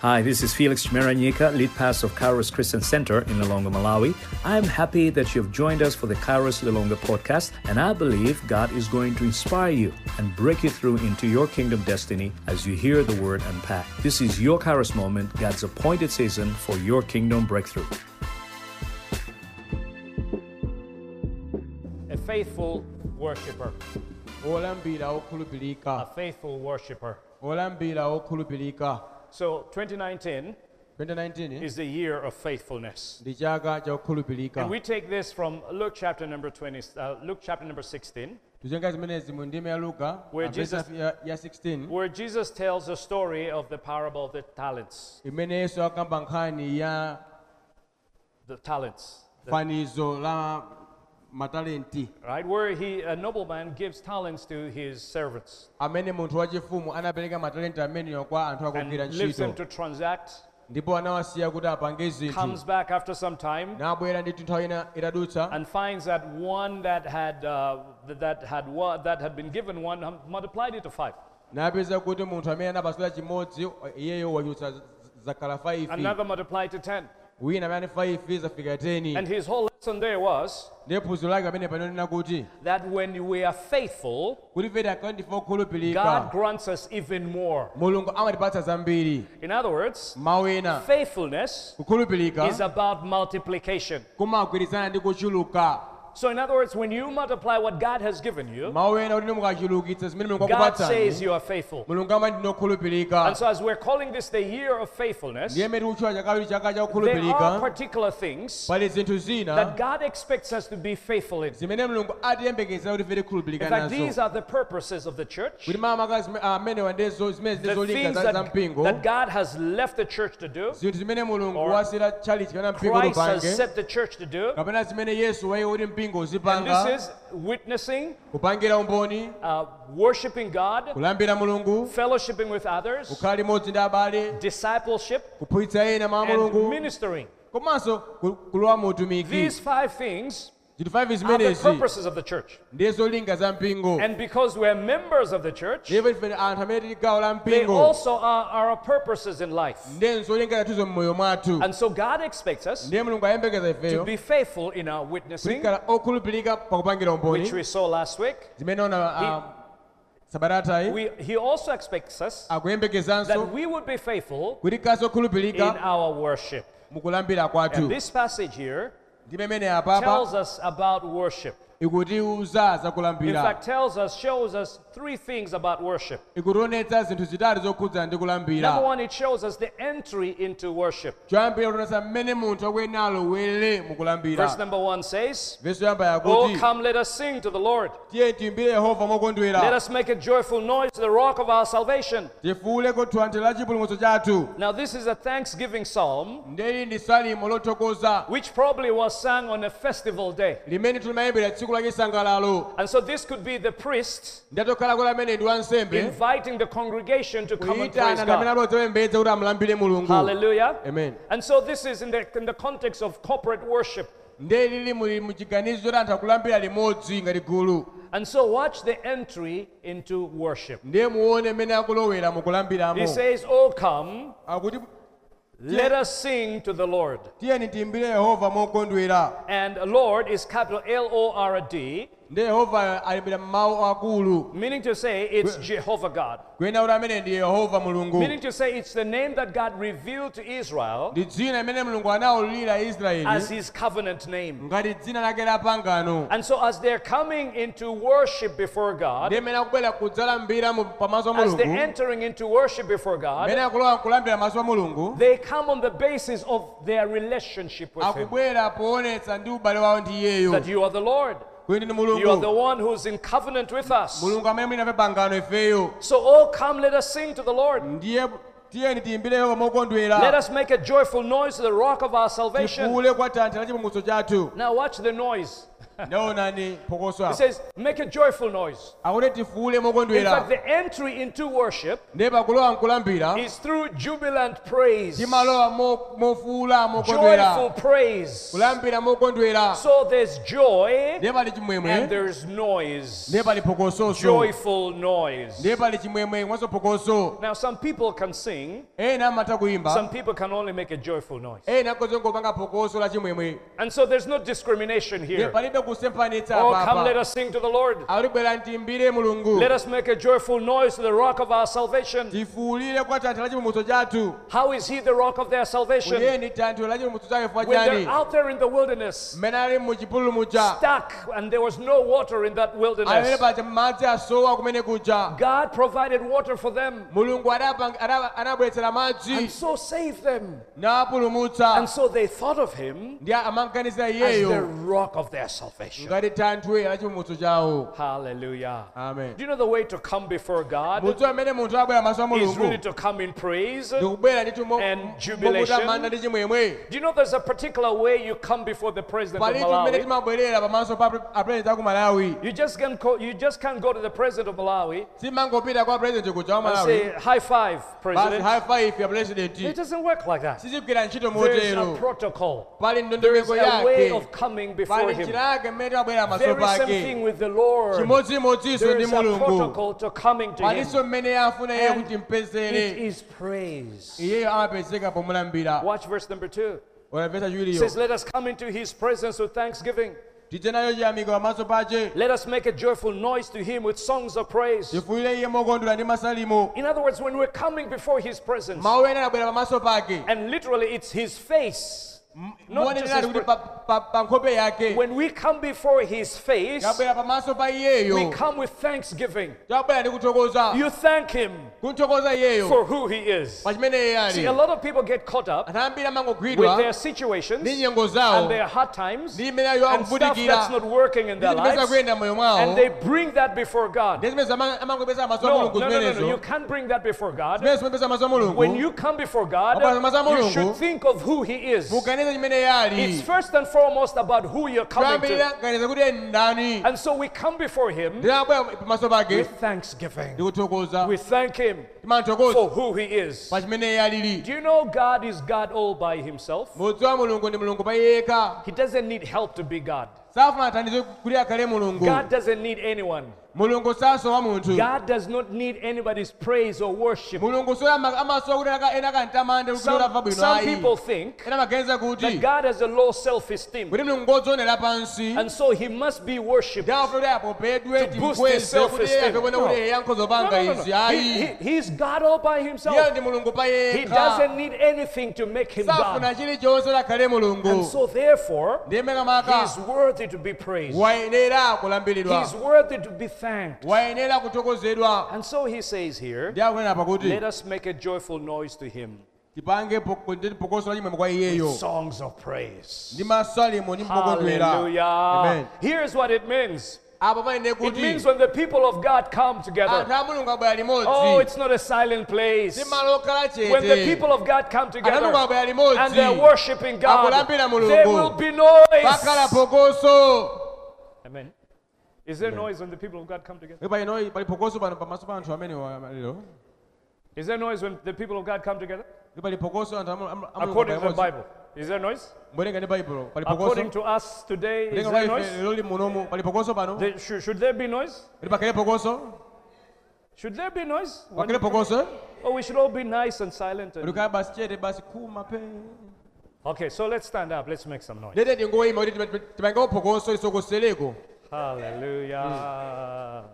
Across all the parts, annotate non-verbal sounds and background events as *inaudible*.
Hi, this is Felix Chimeranyika, lead pastor of Kairos Christian Center in Lilongwe, Malawi. I'm happy that you've joined us for the Kairos Lilongwe podcast, and I believe God is going to inspire you and break you through into your kingdom destiny as you hear the word unpacked. This is your Kairos moment, God's appointed season for your kingdom breakthrough. A faithful worshiper. olambira A faithful worshiper. So 2019 2019 is the year of faithfulness. ndi chaka cha And we take this from Luke chapter number 20, uh, Luke chapter number 16, tuzenga zimenezi mu ndime ya luka Where Jesus- ya, ya 16 where Jesus tells the story of the parable of the talents. imene yesu akamba nkhani ya The talents. The- fanizo la matalenti. Right? Where he, a nobleman gives talents to his servants. Amene munthu wachifumu anapereka matalenti ameneyo kwa anthu and akugwira leaves them ntchito to transact, ndipo anawasiya kuti apange zinthu. Comes back after some time, nabwera nthawi ina itadutsa and finds that one that had uh, that had one, that had been given one um, multiplied it to five. napeza kuti munthu amene anapasula chimodzi iyeyo wachotsa z- zakhala 5 Another multiplied to ten. Wina amene 5 zafika 10 And his whole lesson there was ndiye phunziro lake pamene panonena kuti that when we are faithful, kuti fere akati ndife God grants us even more. mulungu amatipatsa zambiri In other words, faithfulness is about multiplication. Kumagwirizana ndi kuchuluka So, in other words, when you multiply what God has given you, mawu ena kuti mukachulukitsa zimene mulungu God says you are faithful. mulungu amati ndinokhulupirika And so, as we're calling this the year of faithfulness, ndiye mene tikutchula chakawiri there are particular things pali zinthu zina that God expects us to be faithful in. zimene mulungu atiyembekeza In fact, these are the purposes of the church. kuti makamaka amenewa ah, ndizo zimene The things that, that God has left the church to do, zinthu zimene mulungu Or wasira chalichi kapena mpingo Christ has set the church to do. Kapena zimene yesu waye kuti mpingo And this is witnessing, kupangira umboni uh, worshiping God, kulambira mulungu fellowshipping with others, kukhala limodzi ndi abale discipleship, kuphunzitsa ena mwa and mulungu ministering. komanso ku- kulowa mu utumiki These five things zinthu 5 are the purposes of the church. ndiye zolinga za mpingo And because we're members of the church, ndipo ife anthu amene tili gawo la they mpingo also are our purposes in life. ndiye zolinga zathuzo mmoyo mwathu And so God expects us ndiye mulungu ayembekeza to ifeyo be faithful in our witnessing, kulikhala okhulupirika pakupangira which umboni we saw last week. zimene ona ah, sabatatayi We, he also expects us akuyembekezanso that we would be faithful in okhulupirika our worship. mukulambira And kwathu this passage here ndi pamene apapa tells us about worship. Ikutiuza za In kulambira fact, tells us, shows us three things about worship. ikutionetsa zinthu zitatu zokhudzana ndi Number kulambira one, it shows us the entry into worship. choyambira kutonesa mmene munthu mukulambira Verse number one says, verso yamba Oh, yakuti come, let us sing to the Lord. tiye tiyimbire yehova Let us make a joyful noise to the rock of our salvation. thanthwe la chipulumutso chathu Now, this is a thanksgiving psalm, ndi salimo lothokoza which probably was sung on a festival day. limene tsiku And so, this could be the priest ndatokhala kuti amene ndi wansembe inviting the congregation to come and praise God. alodzapembedza kuti amulambire mulungu Hallelujah. amen And so, this is in the, in the context of corporate worship. ndeli lili muli muchiganizo choti anthu akulambira limodzi ngati gulu And so, watch the entry into worship. ndiye muone mmene akulowera mukulambiramo He says, Oh, come, let us sing to the Lord. And Lord is capital L O R D, ndi yehova alimbira m'mawu akulu meaning to say it's Jehovah God. kuyena kuti amene ndi yehova mulungu Meaning to say it's the name that God revealed to Israel ndi dzina limene mulungu anawululira as his covenant name. ngati dzina lake la pangano And so, as they're coming into worship before God, ndi amene akubwera kudzalambira mu- pamaso pa as they're entering into worship before God, akulowa kulambira maso pa mulungu they come on the basis of their relationship with Him. akubwera poonetsa ndi ubale wawo That you are the Lord, you are the one who's in covenant with us. mulungu amene mwinafe pangano ifeyo So, oh, come, let us sing to the Lord. ndiye tiyeni tiyimbire yehova Let us make a joyful noise to the rock of our salvation. tifuule kwa thanthwe la chipulumutso chathu Now, watch the noise. It says, make a joyful noise. In fact, the entry into worship ndiye pakulowa nkulambira is through jubilant praise, timalowa mo- mofuula mokondwera joyful praise. So there's joy and there's noise. ndiye pali phokososo Joyful noise. ndiye pali chimwemwe mwanso phokoso Now, some people can sing, ena amatha kuimba. Some people can only make a joyful noise. ena akhoza ngopanga phokoso la chimwemwe. And so there's no discrimination here. Oh, come, let us sing to the Lord. akutibwera ntimbire mulungu. Let us make a joyful noise to the rock of our salvation. tifuulire kwa thanthwe la chipulumutso How is he the rock of their salvation? uliye ndi thanthwe la chipulumutso chake chifukwa When they're out there in the wilderness, mmene ali muja. stuck, and there was no water in that wilderness, paja madzi asowa kumene kuja. God provided water for them. Mulungu adapang- ada- anabweretsera and so saved them. And so they thought of him as the rock of their salvation. Ngati thanthwe la chipulumutso chawo Hallelujah. amen Do you know the way to come before God mudzi amene munthu abwera maso a is really to come in praise? ndikubwera ndithu mo- and jubilation. mokutamanda ndi chimwemwe Do you know there's a particular way you come before the president of Malawi? timabwerera pamaso pa pre- apresident aku malawi You just can't go, you just can't go to the president of Malawi simangopita kwa president kuja wa and say high five, president. high five president It doesn't work like that. There's a protocol. There is a way of coming before him. Njira yake mmene timabwera maso Very same thing with the Lord. There is a protocol to coming to him. palinso mmene afuna iye And It is praise. iyeyo amapezeka pomulambira Watch verse number two. It says, Let us come into his presence with thanksgiving. tidze nayo chiyamiko pamaso pache Let us make a joyful noise to him with songs of praise. tifuwire iye mokondwera ndi masalimo In other words, when we're coming before his presence, mawu ena anabwera pamaso pake and literally it's his face. Not just his When we come before his face, tabwera pamaso pa we come with thanksgiving. tabwera ndi kuthokoza You thank him for who he is. pa chimene iye See, a lot of people get caught up with their situations and their hard times ndi imene ayo and stuff that's not working in their lives, and they bring that before God. ndi zimene zama- amangopeza maso a No, no, no, no, no. You can't bring that before God. zimene zimapeza maso a When you come before God, Wapasa maso a you should think of who He is. Muganize chimene iye ali It's first and foremost about who you're coming to. ganiza kuti iye ndani And so we come before Him ndinabwera pamaso pake with thanksgiving. We thank Him for who He is. pa chimene iye alili Do you know God is God all by Himself? mudziwa mulungu ndi mulungu pa iye yekha He doesn't need help to be God. Safuna thandizo kuti mulungu God doesn't need anyone. mulungu sasowa munthu God does not need anybody's praise or worship. mulungu soya amasowa kuti aka- ena akantamande kuti ulava Some, some people think that kuti God has a low self-esteem. kuti mulungu ngodzionera pansi And so He must be worshipped. ndawo kuti apopedwe To boost his timkweze kuti iye self-esteem. No. kuti No, no, no, izi no. He- ayi he- he's God all by iye himself. ndi mulungu pa He doesn't need anything to make him safuna God. chilichonse And mulungu so therefore, ndiye mekamaka he's worthy to be praised. wayenera kulambiridwa He's worthy to be thanked. wayenera And so he says here, pakuti let us make a joyful noise to him. tipange poko- ndi phokoso la chimwemwe kwa iyeyo Songs of praise. ndi masalimo ndi mpokondwera Hallelujah. Amen. Here's what it means. It means when the people of God come together. anthu a mulungu abwera Oh, it's not a silent place. si malo okhala When the people of God come together and they're worshiping God, there will be noise. Amen. Is there noise when the people of God come together? pali pali phokoso pano pamaso pa anthu amene wa- lero Is there noise when the people of God come together? pali phokoso anthu amu- amu- a mulungu According to the. Bible. Is there noise? mwerenga ndi baibulo pali According to us today, is there noise? lero li munomu pali phokoso pano There- should, should there be noise? kuti pakhale phokoso Should there be noise? We- Oh, we should all be nice and silent. and- ulikhala basi chete basi khuma pe Okay, so let's stand up. Let's make some noise. lete tingoyima kuti tipa- tipangewo phokoso lisokosereko Hallelujah.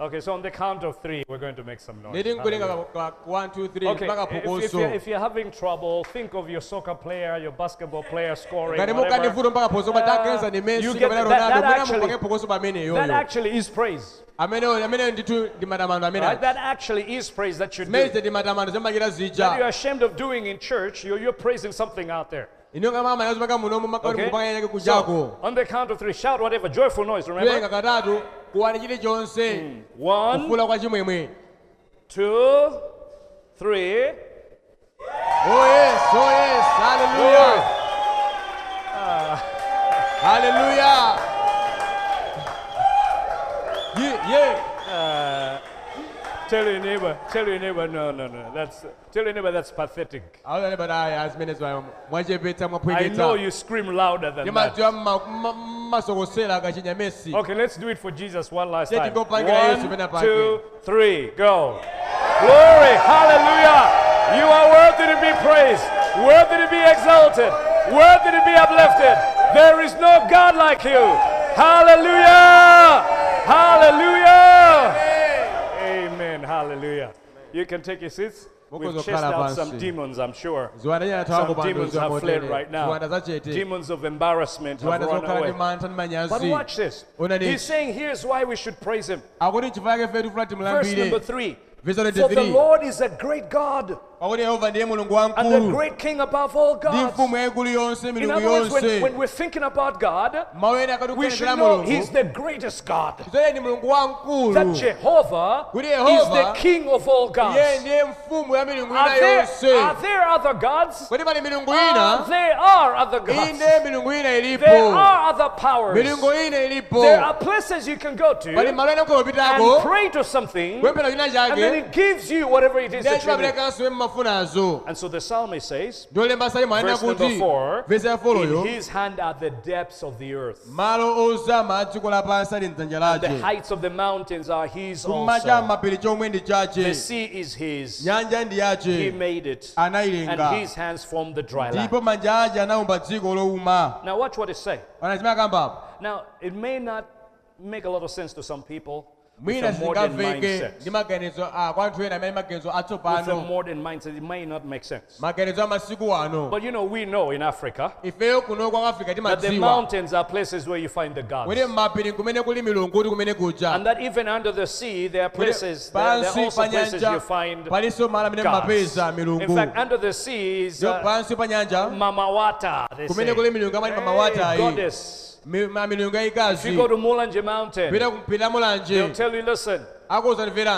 Okay, so on the count of three, we're going to make some noise. leti nkulenga Hallelujah. ka 1 2 3 Okay, mpaka if, if, you're, if you're having trouble, think of your soccer player, your basketball player scoring. ngati whatever. mukandivuto mpaka phokoso patakenza uh, ni you get kapena that- that mwina actually- phokoso pamene That yoyo actually is praise. amene amene ndithu ndi matamando amene Right? That actually is praise that you do. zimene ndi matamando zimachita That you're zija ashamed of doing in church, you're, you're praising something out there. ino kama mama yazomaka munomu makati Okay? kupanga yake So, kujako on the count of three, shout whatever, joyful noise, remember? katatu kuwani chilichonse One, kufula kwa chimwemwe two, oh yes oh yes. Hallelujah. Haleluya Ye- ye. Uh, tell your neighbor, tell your neighbor, no, no, no. That's tell your neighbor that's pathetic. awulale badaya zimene zwa mwachepetsa I know you scream louder than that. ndimadziwa mmasokosera kachinyamesi Okay, let's do it for Jesus one last time. it go, Pangira Yesu, One, two, three, go. Glory, hallelujah. You are worthy to be praised, worthy to be exalted, worthy to be uplifted. There is no God like you. Hallelujah. Hallelujah. Hallelujah. You can take your seats. We've chased out some demons, I'm sure. Some demons have fled right now. Demons of embarrassment have run away. But watch this. He's saying here's why we should praise him. akuti chifukwa chake fetu funa Verse number three. For the Lord is a great God and wamkulu great King above all gods. mfumu yaikulu yonse In other words, when, when we're thinking about God, mawu ena akati we should know He's the greatest God. That Jehovah is the King of all gods. ndiye mfumu ya milungu ina Are there, are there other gods? Uh, there are other gods. inde milungu ina There are other powers. milungu ina ilipo There are places you can go to and pray to something, and then it gives you whatever it is that you need. And so the psalmist says, ndolemba salimo anena verse number kuti four, vesi ya in his hand are the depths of the earth. malo ozama a dziko ali mdzanja The heights of the mountains are his kummacha also. mapiri chomwe ndi The sea is his. nyanja ndi He made it. anayilenga And his hands formed the dry land. ndipo manja ace anawumba dziko lowuma Now watch what it say. pana chimene akambapo Now it may not make a lot of sense to some people mwina a modern sizingamveke mindset. ndi maganizo a ena amene maganizo With a modern mindset, it may not make sense. maganizo a ano But you know, we know in Africa ifeyo kuno kwa afrika that the mountains are places where you find the gods. kuti mmapiri kumene kuli milungu kuti kumene kuja And that even under the sea, there are places, there, there are also places you find palinso malo amene gods. mmapeza In fact, under the sea is uh, pansi pa nyanja Mamawata, kumene kuli milungu amati mamawata goddess. If you go to Mulanje Mountain, they'll tell you, listen,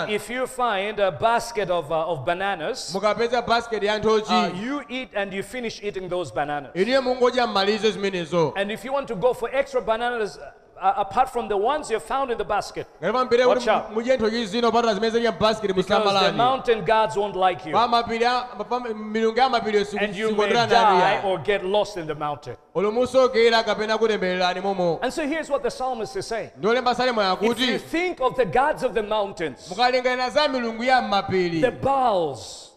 if you find a basket of, uh, of bananas, mukapeza basket ya uh, you eat and you finish eating those bananas. iniye mungodya mmalizo zimenezo And if you want to go for extra bananas, uh, apart from the ones you found in the basket, Watch out. mudye nthochi zino patula zimene zilya mbasket because the mountain gods won't like you. pamapiri pa milungu ya mapiri And you may die or get lost in the mountain. olomusokera kapena kutembererani momo And so here's what the psalmist is saying. If you think of the gods of the mountains, mukalingana za milungu ya mmapiri the Baals,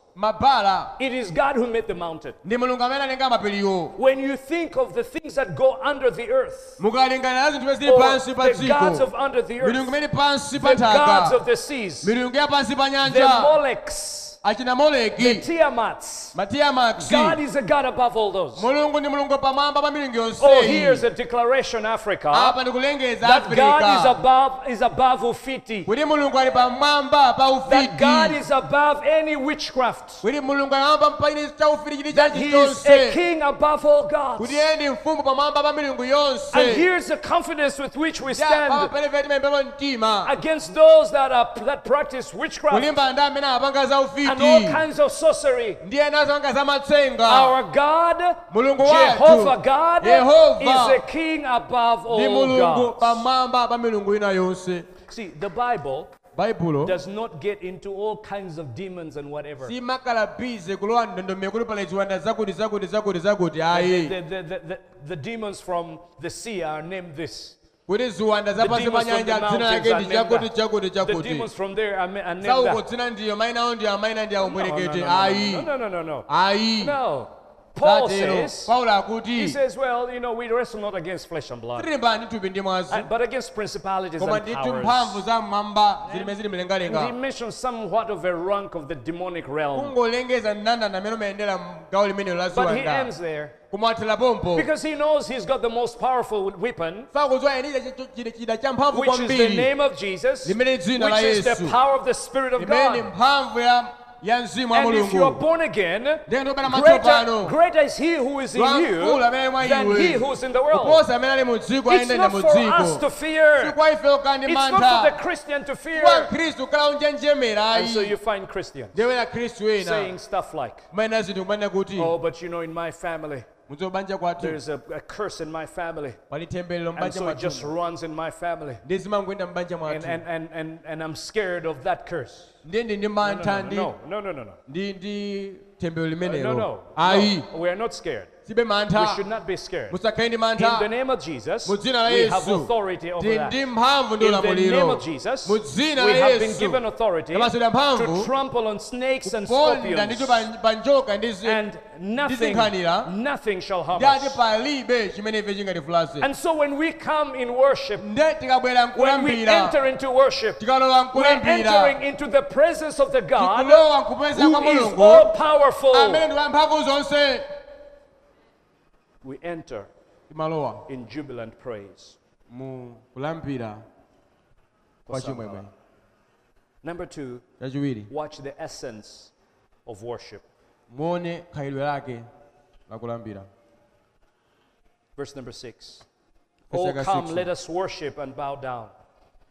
it is God who made the mountain. ndi mulungu amene alenga mapiriwo When you think of the things that go under the earth, mukalingana na zinthu zili or pansi pa the gods of under the earth, imene pansi pa the gods of the seas, milungu ya pansi pa the Molechs, the moleki. Tiamats, God is a God above all those. mulungu ndi mulungu pamwamba pa milungu Oh, here's a declaration, Africa, that God is above is above Ufiti. kuti mulungu ali pamwamba pa That God is above any witchcraft. kuti mulungu ali pamwamba mpaini cha ufiti That He is a king above all gods. kuti iye ndi mfumu pamwamba pa milungu And here's the confidence with which we stand pamene timembepo mtima against those that are that practice witchcraft kulimbana ndi amene apanga za and all kinds of sorcery. ndi ena apanga Our God, mulungu Jehovah God, Yehova. is a king above ndi all mulungu gods. pamwamba pa milungu ina yonse See, the Bible baibulo does not get into all kinds of demons and whatever. simakhala bize kulowa ndondomeko kuti pala ziwanda zakuti zakuti zakuti zakuti The, ayi the, the, the, the, the demons from the sea are named this. Kuti ziwanda The zapansi pa demons from the nyanja dzina mountains lake are ndi named chakuti that. chakuti The chakuti demons from there are, ma- are named sauko that. dzina ndiyo maina awo ndi amaina ndi No, no, aumwerekete no, ayi no, no, no, no, no. ayi No. Paul zatero says, paulo he akuti says, well, you know, we wrestle not against flesh and blood, tilimbana ndi thupi ndi mwazi uh, but against principalities koma and ndithu mphamvu powers. za mmwamba zilimene zili And he mlengalenga mentions somewhat of a rank of the demonic realm. kungolengeza mndandanda amene umayendera gawo limenelo la But he ziwanda ends there kumathera pompo because he knows he's got the most powerful weapon, fakudziwa ine chida cha mphamvu which is the name of Jesus, limene dzina la which is the power of the Spirit of God. mphamvu ya ya mzimu wa And if you are born again, greater, greater is he who is in you than he who is in the world. kuposa amene ali mu dziko It's not for us to fear. kwa ife ukandi It's not for the Christian to fear. kwa khristu kukhala unjenjemera And so you find Christians saying stuff like, kumene zinthu kumanena kuti. Oh, but you know, in my family, mudzi banja kwathu There's a, a curse in my family. And so it just runs in my family. And, and, and, and, and I'm scared of that curse. No, No, no, no, no, no, no, no. ndi temberero No, no, no. no. We are not scared. We should not be scared. In the name of Jesus, mu dzina la we have authority over that. ndi mphamvu ndi In the name ulamuliro of Jesus, we have been given authority to trample on snakes and scorpions, pa- pa njoka ndi and nothing, nothing shall harm us. palibe chimene chingatifulase And so when we come in worship, nde tikabwera when we nkulambira enter into worship, tikalowa we're nkulambira entering into the presence of the God tikulowa nkupeza kwa who is all powerful. amene ndi wamphamvu zonse We enter in jubilant praise. mu kulambira kwa chimwemwe Number two, watch the essence of worship. muone khalidwe lake la kulambira Verse number six. Oh, come, let us worship and bow down.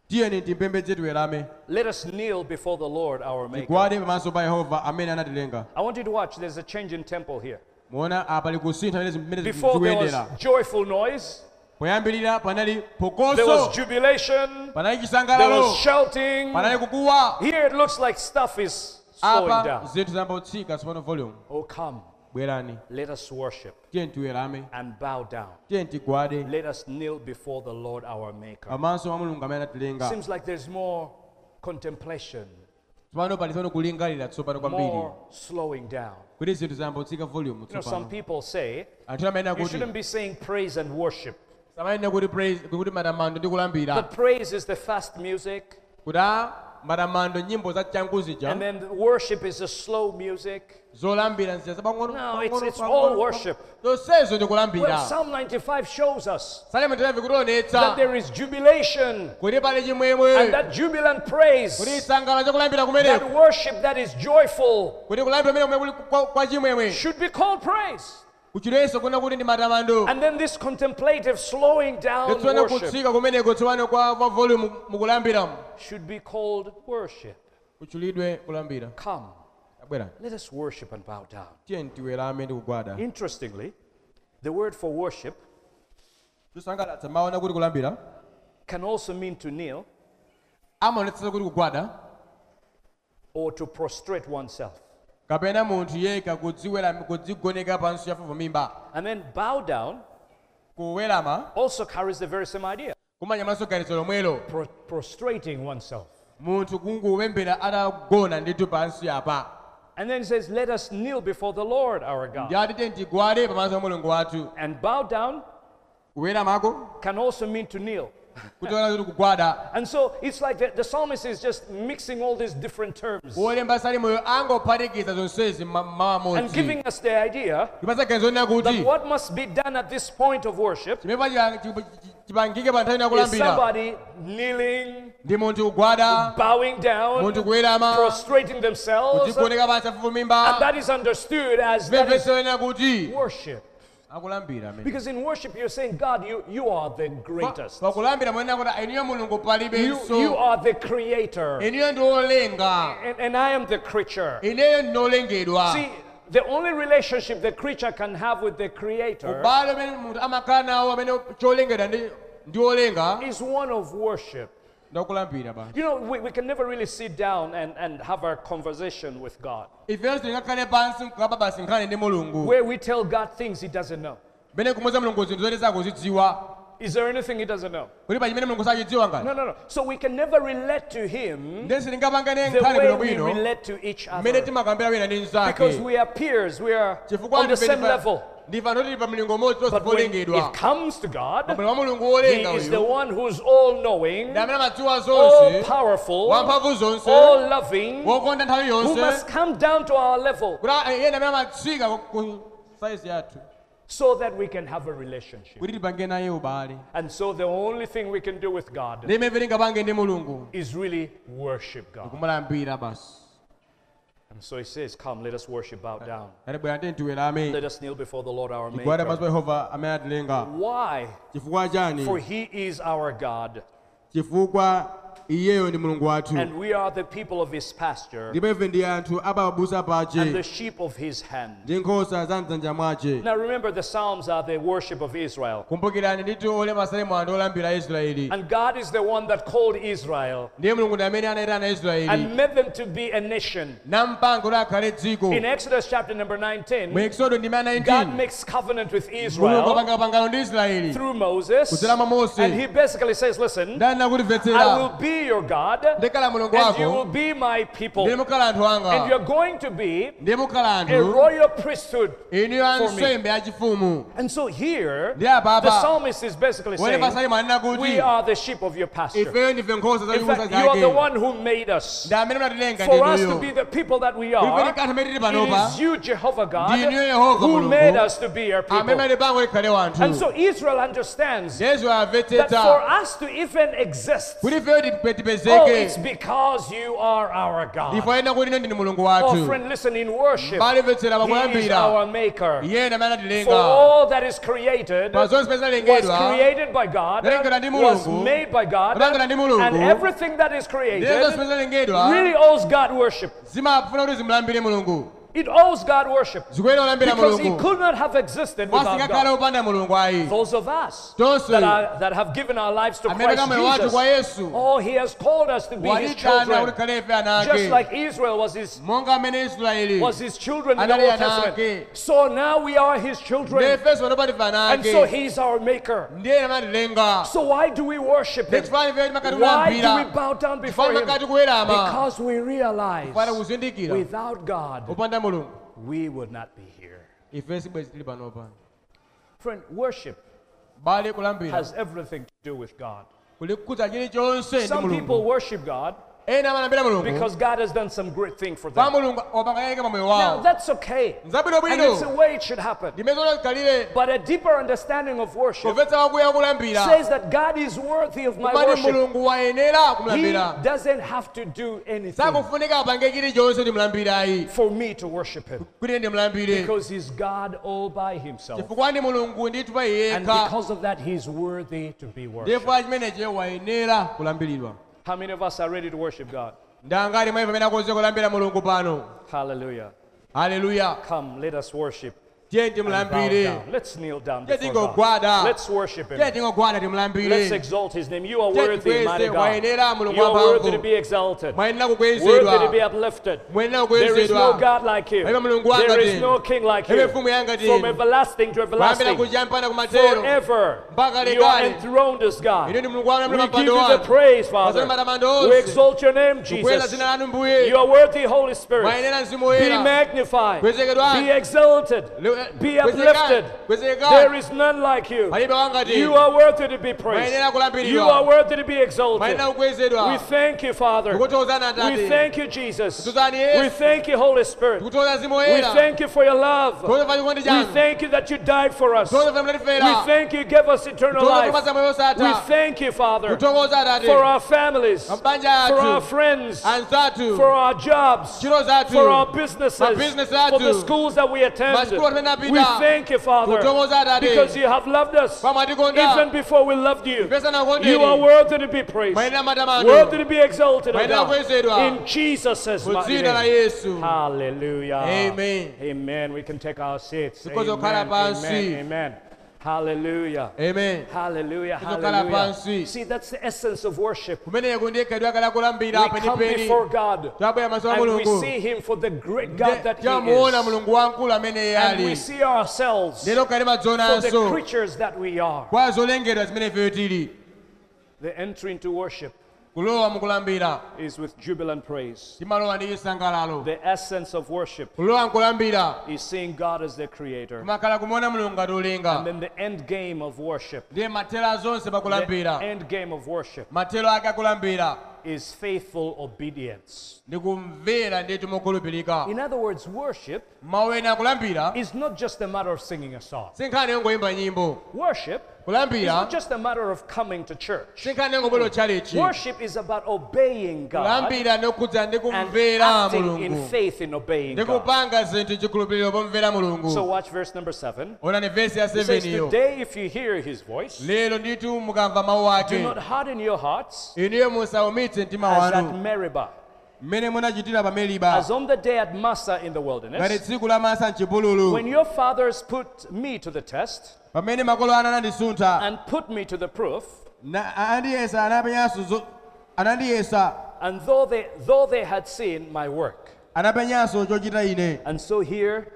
tiyeni timpembedze tiwerame Let us kneel before the Lord our Maker. tigwade pamaso pa yehova amene anatilenga I want you to watch. There's a change in tempo here. Muona apa ah, likusintha zimene Before there was zikuyendera joyful noise, poyambirira panali there phokoso was jubilation, panali there chisangalalo was shouting. panali kukuwa. Here it looks like stuff is slowing apa down. zinthu zambotsika tsopano volume. Oh, come, bwerani. Let us worship tiwerame and bow down. tigwade Let us kneel before the Lord our Maker. pamaso pa mulungu amene anatilenga Seems like there's more contemplation, tsopano pali kulingalira tsopano kwambiri more slowing down. kuti zinthu zambotsika volume You know, some tsopano people say anthu you shouldn't be saying praise and worship. samayenda kuti praise kuti matamando ndi kulambira The praise is the fast music, kuti a matamando nyimbo za and then worship is the slow music. zolambira No, it's- it's all worship. zonsezo ndi Well, kulambira. Psalm 95 shows us that there is jubilation. Kuti pali and that jubilant kuti praise, that worship that is joyful, kuti kulambira kumene kumwe kuli kwa- kwa chimwemwe. should be called praise. Kuchilenso kuna kuti ndi matamando And then this contemplative slowing down worship kutsika kumeneko tsopano kwa kwa volume mukulambiramu should be called worship. Come, let us worship and bow down. tiyeni tiwerame ndi kugwada. Interestingly, the word for worship zosangalatsa maona kuti kulambira. can also mean to kneel amaonetsa kuti kugwada. or to prostrate oneself. Kapena munthu yekha kudzigoneka pansi yafufumimba And then bow down. Kuwerama also carries the very same idea. Kumanyamanso ganizo lomwelo pro- prostrating oneself. munthu kunguwembera atagona ndithu pansi apa And then it says, Let us kneel before the Lord our God. ndiyati tiyeni tigwade pamaso pa mulungu wathu. And bow down can also mean to kneel. Kutiona kuti kugwada And so it's like the, the psalmist is just mixing all these different terms wolemba salimoyo angophatikiza zonsezi mmawa and giving us the idea ndipasa ganizo lina that what must be done at this point of worship is somebody kneeling, ndi munthu kugwada bowing down, prostrating themselves. And that is understood as that is worship. Because in worship, you're saying, God, you, you are the greatest. pakulambira mwenena kuti iniyo mulungu You, you are the creator. iniyo ndi olenga And, and I am the creature. See, the only relationship the creature can have with the creator ubale umene munthu amakhala nawo amene cholengedwa ndi ndi olenga is one of worship. You know, we, we can never really sit down and, and have a conversation with God. Ifenso tingakhale pansi nkukaba basi nkhani ndi mulungu. Where we tell God things he doesn't know. Mene kumuza mulungu zinthu zoti sakuzidziwa Is there anything he doesn't know? kuti pa chimene mulungu sachidziwa ngati? No, no, no. So we can never relate to him the way we relate to each other. timakambira wina ndi Because we are peers, we are on the same level. ndifa ndoti tili pa mlingo umodzi tonse But when it comes to God, pamene wa mulungu He is the one who's all knowing, ndi amene amadziwa all powerful, all loving, who must come down to our level eh, kuti iye ndi amene amatsika ku- ku saizi yathu so that we can have a relationship. kuti tipange naye ubale And so the only thing we can do with God ndi imene tingapange ndi mulungu is really worship God. And so He says, Come, let us worship, bow down. ati bwera tiye tiwerame Let us kneel before the Lord our Maker. pa yehova amene atilenga Why? For He is our God. Chifukwa iyeyo ndi mulungu wathu and we are the people of his pasture ndipo ife ndi anthu apabusa and the sheep of his hand. ndi nkhosa za mdzanja mwace Now remember, the Psalms are the worship of Israel. kumbukirani ndithu olemba salemu anthu olambira israeli And God is the one that called Israel ndiye mulungu ndi amene anayitana israeli and made them to be a nation. nampanga kuti akhale dziko In Exodus chapter number mu 19, exodo ndi ma God makes covenant with Israel apanga pangano ndi israeli through Moses. kudzera mwa mose And he basically says, Listen, I will nakutimvetsera be your God, and you will be my people. ndiye mukhala anthu And you're going to be a royal priesthood. for me. And so here, the psalmist is basically saying, We are the sheep of your pasture. ifeyo ndife nkhosa za In fact, you are the one who made us. ndi amene mnatilenga For us to be the people that we are, kanthu amene tili it is you, Jehovah God, who made us to be your people. And so Israel understands that for us to even exist, kuti ifeyo tipe- oh, it's because you are our God. ndifoyena kuti ine ndine mulungu Oh, friend, listen, in worship, He is our maker. iye ndi amene For all that is created pa zonse pamene was created by God, was made by God, and everything that is created really owes God worship. Zimafuna kuti zimulambire mulungu It owes God worship. Because he could not have existed without God. upanda mulungu ayi Those of us that, are, that have given our lives to Christ kamoyo wathu kwa Jesus, oh, he has called us to be his children. khale ife ana Just like Israel was his, monga amene israeli was his children in the Old Testament. So now we are his children. ifenso panopa tife ana And so he's our maker. So why do we worship him? ndechifani ife timakati Why do we bow down before him? Because we realize without God, mulungu we would not be here. ife sibwezi tili panopa Friend, worship bale kulambira has everything to do with God. kuli chilichonse ndi Some people worship God ena amalambira mulungu because God has done some great thing for them. mulungu wapanga yake pamoyo Now, that's okay. And it's the way it should happen. But a deeper understanding of worship kumvetsa wakuya kulambira says that God is worthy of my worship. He doesn't have to do anything sakufunika apange chilichonse ndimulambirayi for me to worship Him because He's God all by Himself. chifukwa ndi mulungu ndithu pa And because of that, He's worthy to be worshipped. Ndipo chimeneche wayenera kulambiridwa How many of us are ready to worship God? ndangati mwa ife amene akonze kulambira mulungu pano Hallelujah. Come, let us worship. Tiye and bow down. Let's kneel down before God. Let's worship Him. Let's exalt His name. You are worthy, mighty God. You are worthy to be exalted, worthy to be uplifted. There is no God like you. Palibe mulungu wanga There is no king like you. From everlasting to everlasting, kuja mpaka kumatero forever, you are enthroned as God. ine ndi mulungu wanga We give you the praise, Father. We exalt your name, Jesus. dzina lanu mbuye You are worthy, Holy Spirit. Be magnified. Be exalted. Be uplifted. There is none like you. You are worthy to be praised. You are worthy to be exalted. We thank you, Father. We thank you, Jesus. We thank you, Holy Spirit. We thank you for your love. We thank you that you died for us. We thank you, give us eternal life. We thank you, Father, for our families, for our friends, for our jobs, for our businesses, for the schools that we attend. Masikulu amene apita. We thank you, Father, because you have loved us even before we loved you. You are worthy to be praised, worthy to be exalted. In Jesus' mu mighty dzina la name. Hallelujah. Amen. Amen. We can take our seats. Amen. Amen. Amen. Hallelujah. amen Hallelujah. Hallelujah. See, that's the essence of worship. kumeneko ndiye khaidwe akala kulambira We come before God tabwera maso a and we see Him for the great God that He is. mulungu wankulu amene iye And we see ourselves for the creatures that we are. kwa zolengedwa zimene ifeyo tili The entry into worship kulowa mukulambira is with jubilant praise. timalowa ndi chisangalalo The essence of worship kulowa nkulambira is seeing God as the creator. kumakhala kumuona mulungu And then the end game of worship, ndiye mathero zonse the pakulambira end game of worship mathero ake akulambira is faithful obedience. ndi kumvera ndiye timokhulupirika In other words, worship mawu ena akulambira is not just a matter of singing a song. sinkhani yongoyimba nyimbo Worship It's kulambira not just a matter of coming to church. okyaleki Worship is about obeying God kulambira and acting in mulungu. faith in obeying ndi God. kupanga zinthu chikhulupiriro pomvera So mulungu. Watch verse number seven. ona ne ya 7 iyo. Today, if you hear his voice, lero nditu mukamva mawu do not harden your hearts mtima as at wanu Meribah, mmene munachitira pa meriba. As on the day at Massa in the wilderness, tsiku masa mchipululu when your fathers put me to the test pamene makolo ana anandisuntha and put me to the proof, na- anandiyesa anapenyanso anandiyesa. And though they, though they had seen my work. anapenyanso chochita ine. And so here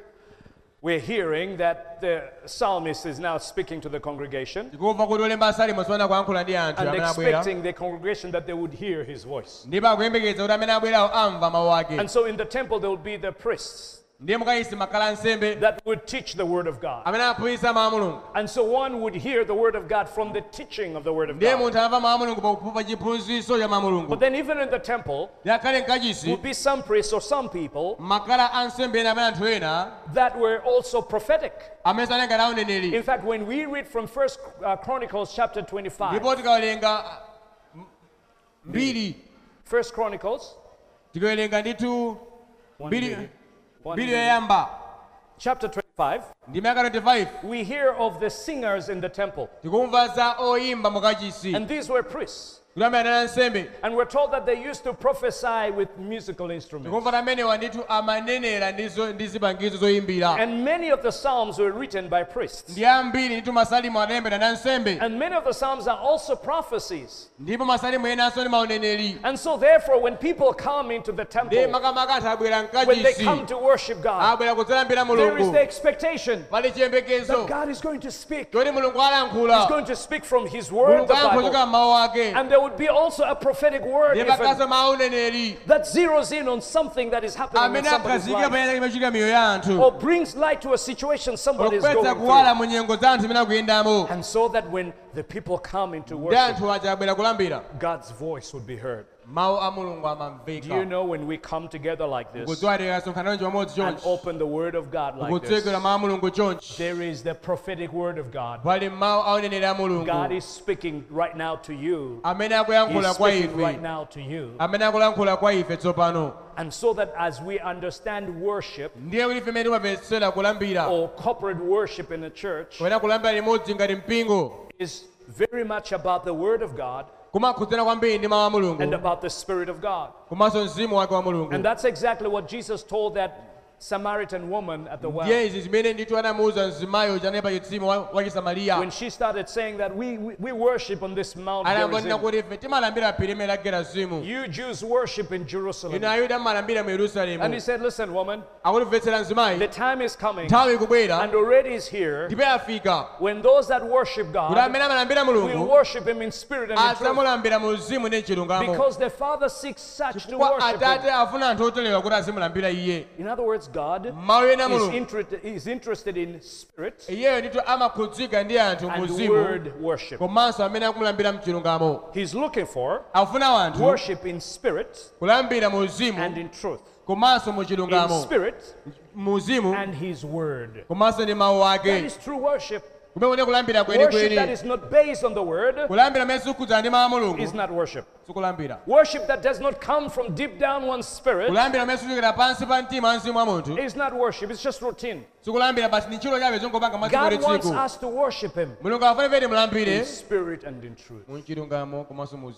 we're hearing that the psalmist is now speaking to the congregation. Tikumva kuti olemba salimo sipana kuyankhula ndi anthu and amene abwera. expecting the congregation that they would hear his voice. ndipo akuyembekeza kuti amene abwerawo amva mawu ake. And so in the temple there would be the priests ndiye mukayisi makhala nsembe. that would teach the word of God. amene aphunzitsa mawu a mulungu. And so one would hear the word of God from the teaching of the word of God. munthu amva mawu a mulungu pa- pa chiphunzitso cha mawu a mulungu. But then even in the temple would be some priests or some people makhala ansembe ena amene anthu ena that were also prophetic. amene sanengati auneneri In fact, when we read from First uh, Chronicles chapter 25, ndipo First Chronicles, one minute, mbiri minute. chapter 25, ndi miyaka 25 we hear of the singers in the temple. tikumva za oyimba mukachisi And these were priests. Kuti amene anali ansembe And we're told that they used to prophesy with musical instruments. tikumva kuti amenewa ndithu amanenera ndi zo- ndi zipangizo zoyimbira And many of the psalms were written by priests. ndi ambiri ndithu masalimo adalembedwa ndi ansembe And many of the psalms are also prophecies. ndipo masalimo enanso ndi mauneneri And so, therefore, when people come into the temple, makamaka anthu abwera when they come to worship God, there is the expectation that God is going to speak. He's going to speak from His Word, the Bible. And there would be also a prophetic word ndi even. pakaso mawu uneneri that zeroes in on something that is happening in somebody's life. panyanja imachitika miyo ya anthu or brings light to a situation somebody is going through. mu nyengo za anthu imene akuyendamo And so that when the people come into worship, anthu aja abwera kulambira. God's voice would be heard. Mawu a mulungu Do you know when we come together like this kudziwa tikasonkhana chonchi pamodzi and open the Word of God like this, kutsekera mawu a mulungu chonchi there is the prophetic Word of God. pali mawu auneneri a God is speaking right now to you. He's speaking right now to you. amene akulankhula kwa ife tsopano. And so that as we understand worship ndiye kuti ife imene timamvetsera kulambira. or corporate worship in the church kapena kulambira limodzi ngati mpingo. is very much about the Word of God kumakhudzana kwambiri ndi mawu a and about the Spirit of God. komanso mzimu wake wa mulungu And that's exactly what Jesus told that Samaritan woman at the well. ndiye izi zimene ndithu anamuwuza mzimayo chanene pa chitsime wa wa chisamariya When she started saying that we, we, we worship on this Mount anangonena Gerizim. kuti ife timalambira phiri la gerazimu You Jews worship in Jerusalem. inu ayuda mmalambira mu And he yerusalemu said, Listen, woman, the mzimayi time is coming nthawi ikubwera and already is here ndipo yafika when those that worship kuti God amene amalambira will mulungu worship Him in spirit and in truth. adzamulambira mu mzimu ndi mchilungamo Because the Father seeks such to worship Him. atate afuna anthu otolewa kuti azimulambira iye In other words, God mawu ena is, mulungu inter- is interested in spirit iyeyo ndithu amakhudzika ndi anthu mu and mzimu word worship. komanso amene akumulambira mchilungamo He's looking for afuna anthu worship in spirit kulambira mu and mzimu in truth. komanso mu In chilungamo spirit mu mzimu and His word. komanso ndi mawu That ake is true worship. Kumene kulambira Worship that is not based on the word kulambira mmene sikhudzana ndi mulungu is not worship. sikulambira Worship that does not come from deep down one's spirit kulambira mmene sikuchokera pansi pa mtima wa mzimu wa munthu is not worship. It's just routine. sikulambira basi ni ntchito chabe zongopanga masiku God wants us to worship Him mulungu feti mulambire in spirit and in truth. mu chilungamo komanso mu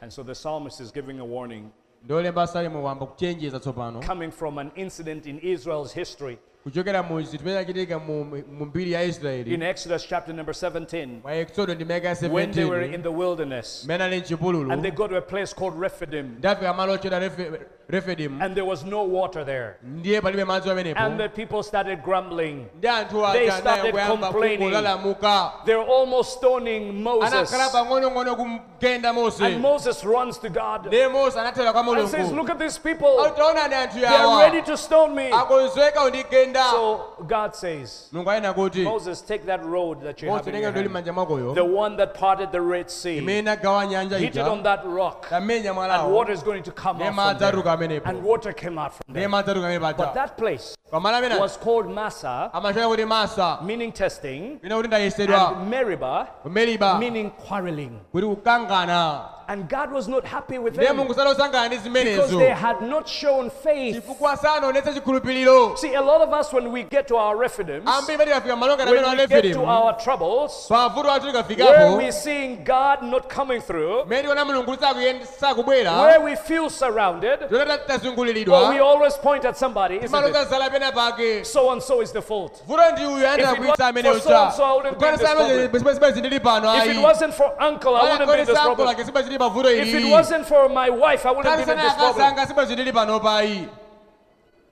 And so the psalmist is giving a warning ndolemba salimo wamba kuchenjeza tsopano coming from an incident in Israel's history. Kuchokera mu zinthu zimene mu mu mbiri ya israeli. In Exodus chapter number 17, mwa exodo ndi meka ya when they were in the wilderness mmene ali mchipululu and they go to a place called Rephidim, ndafika malo ochera Refe- and there was no water there. ndiye palibe madzi amenepo And the people started grumbling. ndi anthu they started complaining. they're almost stoning Moses. anakhala pang'onong'ono kumgenda mose. And Moses runs to God. Ndiye mose anathera kwa and says, Look at these people. They're ready to stone me. akonzeka kundigenda So God says, mulungu anena kuti Moses, take that road that you have mose in your ndoli hand, manja mwakoyo the one that parted the Red Sea. imene agawa nyanja Hit it on ija that rock, tamenya and mwalawo water is going to come ndiye out madzi from atuluka there. amenepo And water came out from ndiye madzi atuluka amene But paja that place pamalo amene was called Massa, amachita kuti masa meaning testing, ine kuti ndayesedwa and Meribah, meriba. meaning quarreling. kuti kukangana And God was not happy with them mulungu sadosangana ndi because they had not shown faith. chifukwa sanaonetse chikhulupiriro See, a lot of us, when we get to our Rephidims, ambiri pati kafika malonga amene when we get to our troubles, where we're seeing God not coming through, mmene tiona mulungu sakubwera where we feel surrounded, well, we always point at somebody, isn't it? zala pena pake So and so is the fault. vuto ndi uyu If it wasn't for so and so, I wouldn't be this kukana sibwezi ndili pano If it wasn't for uncle, I wouldn't be this problem. If it wasn't for my wife, I wouldn't be in sana this problem. akasanga sibwezi ndili pano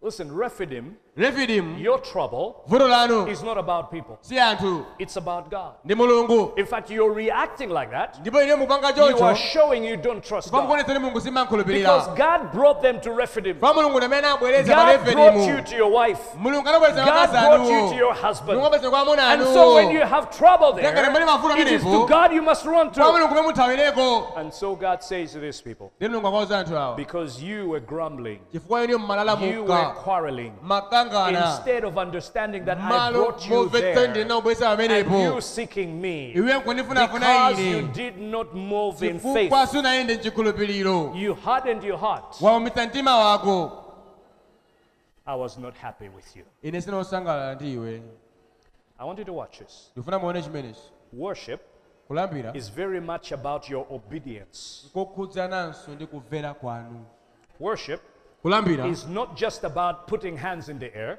Listen, Rephidim, refidimu your trouble lanu is not about people. si anthu It's about God. ndi mulungu In fact, you're reacting like that. ndipo ine mupanga You are showing you don't trust God. mulungu Because God brought them to Rephidim. pa mulungu namene abwereza God brought you to your wife. mulungu anabwereza God brought you to your mulungu husband. abwereza kwa amuna And so when you have trouble there, muli mavuto it is to God you must run kwa to. And so God says to these people, ndi mulungu akauza anthu awa because you were grumbling, chifukwa you were quarreling, instead of understanding that I brought you there, and you seeking me, because you did not move in faith, chifukwa sunayende mchikhulupiriro you hardened your heart. waumitsa mtima wako. I was not happy with you. ine sinosangalala ndi I want you to watch this. ndifuna muone chimenechi Worship is very much about your obedience. kokhudzananso ndi kumvera kwanu. Worship kulambira is not just about putting hands in the air,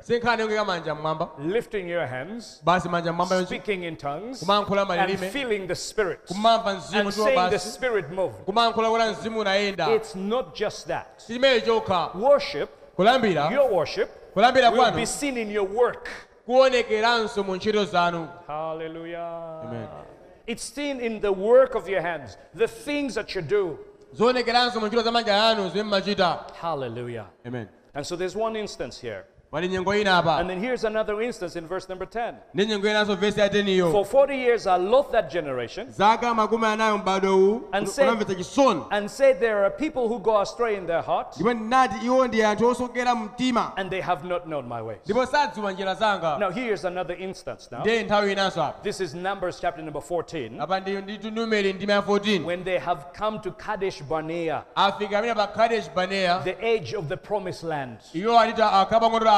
manja mmwamba lifting your hands, basi manja mmwamba speaking in tongues, kumankhula and malilime feeling the Spirit, kumamva mzimu and tiwo saying the Spirit move. kumankhula kuti mzimu unayenda It's not just that. chimene chokha Worship, kulambira your worship, kulambira will be seen in your work. kuonekeranso mu ntchito zanu Hallelujah. Amen. It's seen in the work of your hands, the things that you do. Zoonekeranso mu ntchito za manja anu zimene mmachita Hallelujah. amen And so there's one instance here. Pali nyengo ina apa And then here's another instance in verse number 10. ndi nyengo inanso vesi ya 10 iyo. For 40 years I loved that generation zaka makumi anayi m'bado uwu And unamvetsa chisoni. and said there are people who go astray in their heart ndipo ndinati iwo ndi anthu osokera mtima. and they have not known my ways. ndipo sadziwa njira zanga. Now here's another instance now. ndiye nthawi inanso apa This is Numbers chapter number 14 apa ndi ndi numeri ndima ya 14 when they have come to Kadesh Barnea, afika amene pa kadesh barnea the edge of the promised land. iwo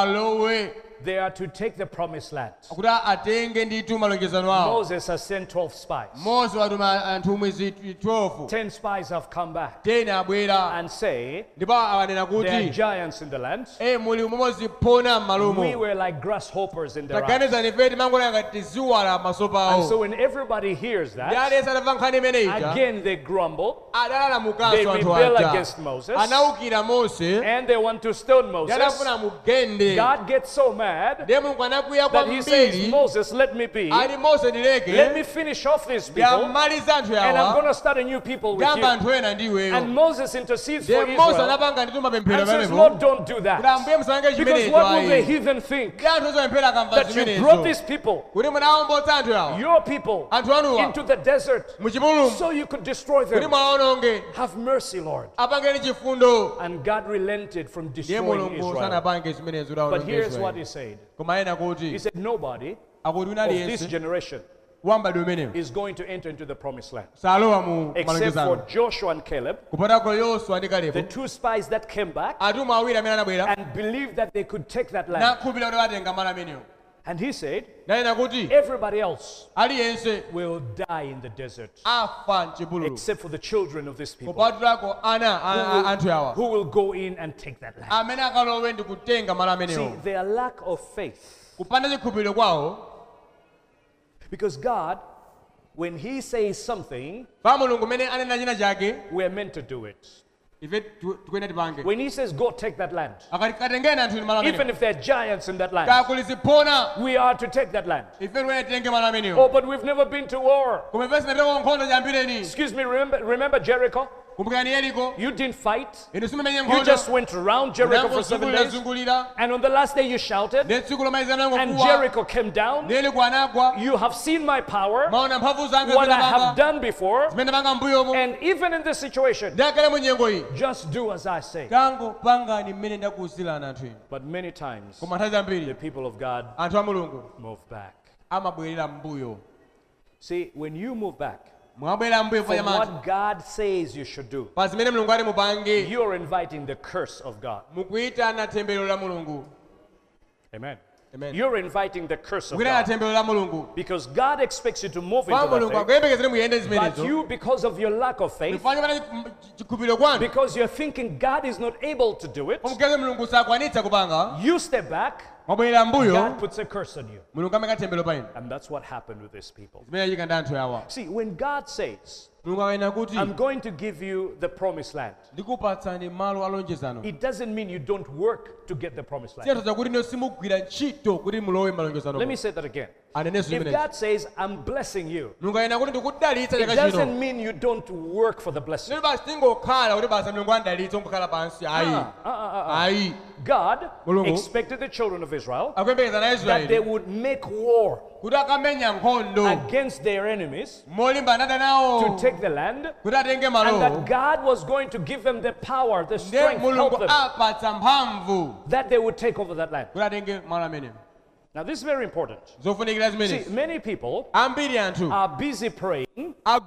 akapang'ono alowe They are to take the promised land. kuti atenge ndithu malonjezano awo Moses has sent 12 spies. mose watuma anthu uh, mwezi 12 10 spies have come back 10 abwera and say there are giants in the land. muli umodzi phona We were like grasshoppers in their eyes. taganizani ife timangoona ngati ziwala maso And so when everybody hears that, aliyense atamva nkhani imeneyi again they grumble, They rebel against Moses. and they want to stone Moses. God gets so mad anakwiya that he says, Moses, let me be. Let me finish off these people, and I'm going to start a new people with you. ndi And Moses intercedes for Israel anapanga ndituma pemphero and says, Lord, don't do that. Because what will the heathen think? ndi anthu ozapemphera akamva That you brought these people, kuti munawombotsa anthu awa your people, into the desert so you could destroy them. Have mercy, Lord. And God relented from destroying Israel. sanapange zimenezo kuti But here's what Israeli. He said He said, Nobody of this generation is going to enter into the promised land. Except for Joshua and Caleb, kupatako yoswa ndi the two spies that came back atumwi awiri amene anabwera and believed that they could take that land. Nakhulupirira kuti atenga malo amenewo And he said, Everybody else will die in the desert except for the children of this people. Anthu awa who will go in and take that land. amene akalowe kutenga malo See, their lack of faith, kupanda chikhulupiriro kwawo? because God, when He says something, pa mulungu mmene anena china chake we're meant to do it. Ife tu- tikuyenda tipange When He says, Go take that land, akati katengeni anthu ndi malo even if there are giants in that land, we are to take that land. ife tikuyenda titenge malo amenewo Oh, but we've never been to war. koma ife sinapitako nkhondo chambireni Excuse me, remember, remember Jericho? Yeriko You didn't fight. You just went around Jericho for seven days. And on the last day you shouted, ne tsiku lomaliza nango and Jericho came down. ne yeriko anagwa You have seen my power, maona mphamvu zanga what I have done before. zimene panga mbuyomo And even in this situation, ndakale mu nyengo iyi just do as I say. tango pangani mmene ndakuwuzirani anthu inu But many times, the people of God anthu a mulungu move back. See, when you move back mwabwerera mbuyo from what God says you should do, pa zimene mulungu ali mupange you're inviting the curse of God. mukuyitana temberero la mulungu Amen. Amen. You're inviting the curse of God. temberero la mulungu Because God expects you to move into that faith. But you, because of your lack of faith, mufanye pana chikhulupiriro kwanu because you're thinking God is not able to do it, omukeze mulungu sakwanitsa kupanga you step back, mbuyo God puts a curse on you. mulungu ameka temberero pa inu And that's what happened with these people. zimene achika ndi anthu awa See, when God says, mulungu akanena kuti I'm going to give you the promised land, ndikupatsani malo alonjezano it doesn't mean you don't work to get the promised land. siyatoza kuti ino simugwira ntchito kuti mulowe malonjezano Let me say that again. If God says, I'm blessing you, mulungu akanena kuti ndikudalitsa it doesn't mean you don't work for the blessing. sili basi tingokhala kuti basi mulungu andalitsa ongokhala pansi. Ayi. Uh, uh, uh. God expected the children of Israel that they would make war kuti akamenya nkhondo. against their enemies to take the land, and that God was going to give them the power, the strength, help them, that they would take over that land. Kuti atenge malo amenewo Now, this is very important. See, many people are busy praying that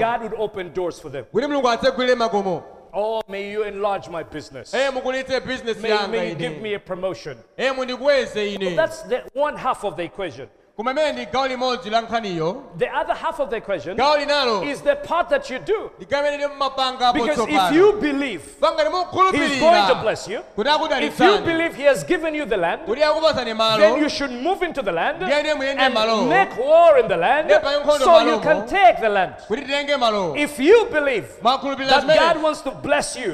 God would open doors for them. kuti mulungu atsegulire makomo Oh, may you enlarge my business. May, may you give me a promotion. mundikweze That's the one half of the equation. Gawo limodzi la nkhaniyo The other half of the equation gawo linalo is the part that you do. mmapanga Because if you believe panga He's going to mukhulupirira bless you, kuti if you akudalitsani believe He has given you the land, kuti then malo? you should move into the land Ndiye muyende and malo. make war in the land Ndiye nkhondo so you malomo. can take the land. kuti malo? If you believe mwakhulupirira that God zimene wants to bless you,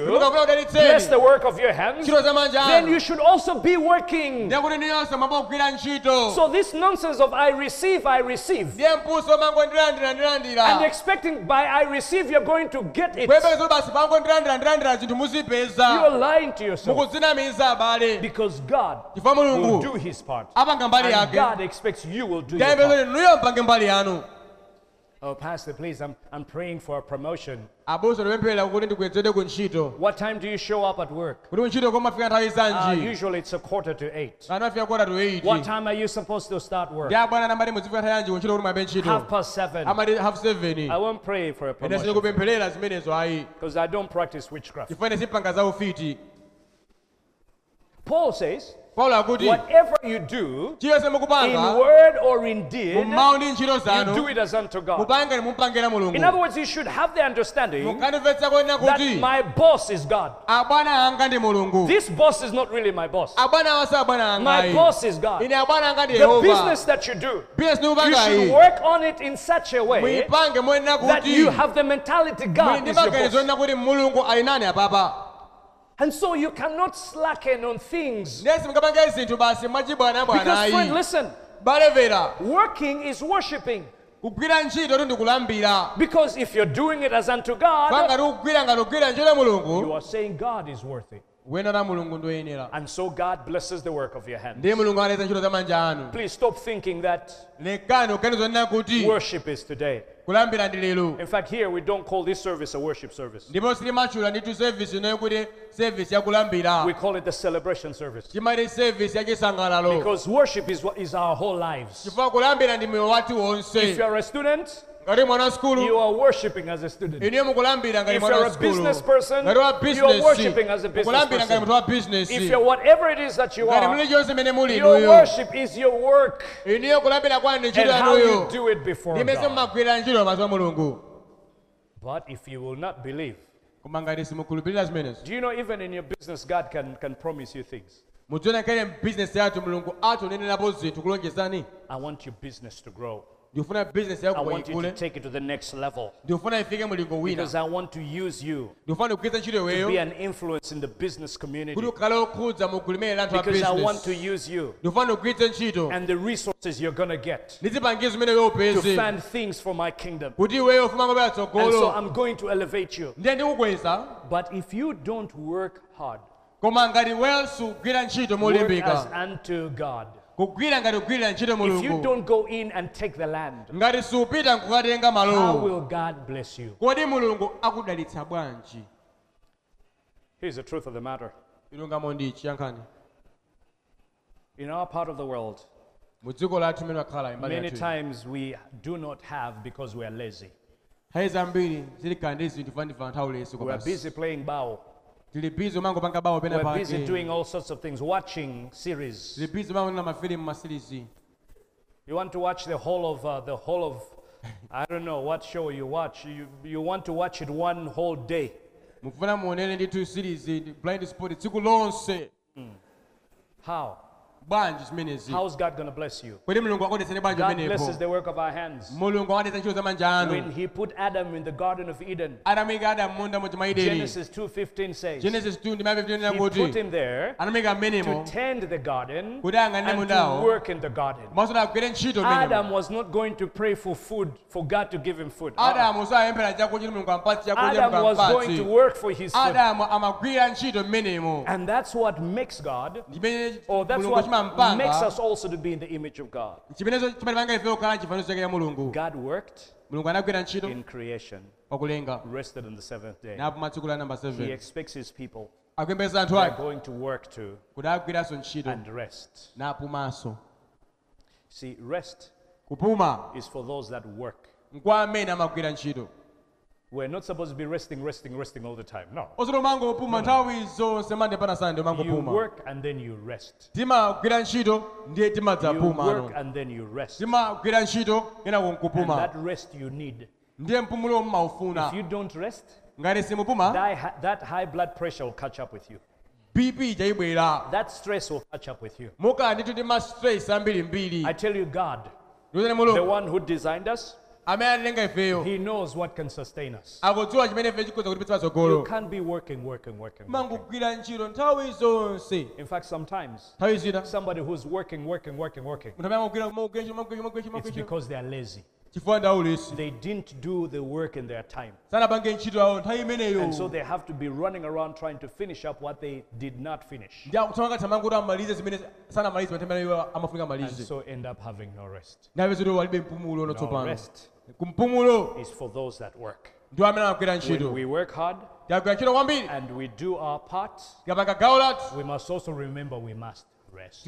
bless the work of your hands, ntchito za manja then anu you should also be working. ndiye kuti ndiyonse mwambogwira ntchito So this nonsense of I receive, I receive, ndiye mpuso mango ndilandira ndilandira. And expecting by I receive you're going to get it, kuyembekeza kuti basi pango ndilandira ndilandira zinthu muzipeza. You're lying to yourself. Because God will do His part. And God expects you will do your part. kuti nuyo mpange mbali yanu Oh, Pastor, please, I'm, I'm praying for a promotion. abuso tipempherera kuti ndikwezedwe ku ntchito What time do you show up at work? kuti ku komafika nthawi Uh, zanji usually it's a quarter to eight. kana afika kota to What 8 time are you supposed to start work? ndi abwana nambati muzifika nthawi yanji ku ntchito kuti mwabe ntchito Half past seven. amati half 7 I won't pray for a ine promotion sinikupempherera zimenezo ayi because I don't practice witchcraft. chifukwa simpanga za ufiti Paul says, akuti whatever you do, chiyonse in word or in deed, mmawu ndi ntchito you do it as unto God. mupange In other words, you should have the understanding that my boss is God. abwana anga ndi mulungu This boss is not really my boss. abwana awasi abwana My boss is God. ine abwana anga ndi The yehova business that you do, you should work on it in such a way muyipange that kuti you have the mentality muli God ndi is your maganizo boss. onena kuti mulungu ali apapa And so you cannot slacken on things. nesi mukapange zinthu basi mwachibwana bwana Because, friend, listen, working is worshiping. kugwira ntchito tu ndikulambira Because if you're doing it as unto God, panga tikugwira ngati kugwira ntchito ya you are saying God is worthy. Kuyenera mulungu ndoyenera And so God blesses the work of your hand. ndiye mulungu aleta ntchito za manja anu Please stop thinking that lekani kuganiza onena kuti worship is today. kulambira ndi lero In fact, here we don't call this service a worship service. ndipo silimatchula nditu service inoyo kuti service yakulambira We call it the celebration service. timati service yachisangalalo Because worship is what is our whole lives. chifukwa kulambira ndi moyo wathu If you're a student, ngati mwana wa you are worshiping as a student. iniye mukulambira ngati If mwana you're wa a skulu business person, wa you are worshiping as a business business mukulambira ngati person. wa business If you're whatever it is that you are, muli chonse mene muli your worship is your work iniyo kulambira kwanu ntchito and how you do it before God. mumagwira ntchito pamaso mulungu But if you will not believe, koma ngati simukhulupirira zimenezo do you know even in your business, God can, can promise you things? mudziona kale mbizinesi yathu mulungu ationenerapo zinthu kulonjezani I want your business to grow. Bizinesi I yako want you to take it to the next level. ndikufuna ifike mulingo wina Because I want to use you ndikufuna ndikugwiritsa ntchito to be iweyo an influence in the business kuti community. ukhale okhudza mukulimira anthu a Because I want to business use you ndikufuna ndikugwiritse ntchito and the resources you're going to get ndi zipangizo zimene iwe to upeze fund things for my kingdom. kuti iweyo ufuma ngopera And so I'm going to elevate you. ndiye ndikukweza But if you don't work hard, koma ngati iweyo sugwira ntchito work as molimbika unto God. Kugwira ngati kugwirira ntchito If you mulungu don't go in and take the land, ngati supita nkukatenga how malowo will God bless you? kodi mulungu akudalitsa bwanji Here's the truth of the matter. ilungamo ndichi yankhani In our part of the world, mu dziko lathu mene wakhala imbali many yathu times we do not have because we are lazy. nthawi zambiri zilikhala ndi zinthu fandifa nthawi ulesi We are busy playing bow. Tili bawo pena We're busy pake doing all sorts of things, watching series. tili mafilimu You want to watch the whole of uh, the whole of I don't know what show you watch. You, you want to watch it one whole day. mufuna muonere ndithu series blind spot tsiku lonse How? Zimenezi How's God going to bless you? kodi mulungu akudetsani bwanji God blesses the work of our hands. mulungu akudetsa ntchito za manja When he put Adam in the Garden of Eden, anamika adamu munda mudzi mwa ideni Genesis 2.15 says, genesis 2 ndi mavifitini he put him there to tend the garden and to work in the garden. komanso agwire ntchito mmenemo Adam was not going to pray for food, for God to give him food. Adamu sayemphera chakudya kuti mulungu ampatse chakudya Adam was going to work for his food. adamu amagwira ntchito mmenemo And that's what makes God, or that's what makes us also to be in the image of God. chimenezo chimatipanga ife kukhala chifanizo chake cha mulungu God worked mulungu anagwira ntchito in creation, rested on the seventh day. napo matsiku la namba He expects his people are going to work too kuti agwiranso ntchito and rest. See, rest is for those that work. nkwa amene amagwira ntchito We're not supposed to be resting, resting, resting all the time. No. osati umangopuma nthawi zonse mande pana sande You work and then you rest. timagwira ntchito ndiye You timadzapuma work ano and then you rest. timagwira ntchito kenako And nkupuma that rest you need. ndiye mpumulo mmaufuna If you don't rest, ngati simupuma that, hi- that high blood pressure will catch up with you. bp chaibwera That stress will catch up with you. mukhala ndithu ndi ma stress ambirimbiri I tell you, God, the mulungu one who designed us, amene atilenga ifeyo He knows what can sustain us. akudziwa chimene ife chikhoza kutipitsa You patsogolo can't be working, working, working. working. mangogwira ntchito nthawi zonse In fact, sometimes nthawi zina somebody who's working, working, working, working, munthu amene amagwira it's because they are lazy. Chifukwa ndi aulesi They didn't do the work in their time. sanapange ntchito yawo nthawi imeneyo And so they have to be running around trying to finish up what they did not finish. ndi akuthamanga kuti amalize zimene sanamalize matembera iwo amafunika And so end up having no rest. ndape zoti walibe mpumulo No rest is for those that work. ndi amene amagwira When we work hard tikagwira ntchito kwambiri and we do our part, tikapanga gawo lathu we must also remember we must rest.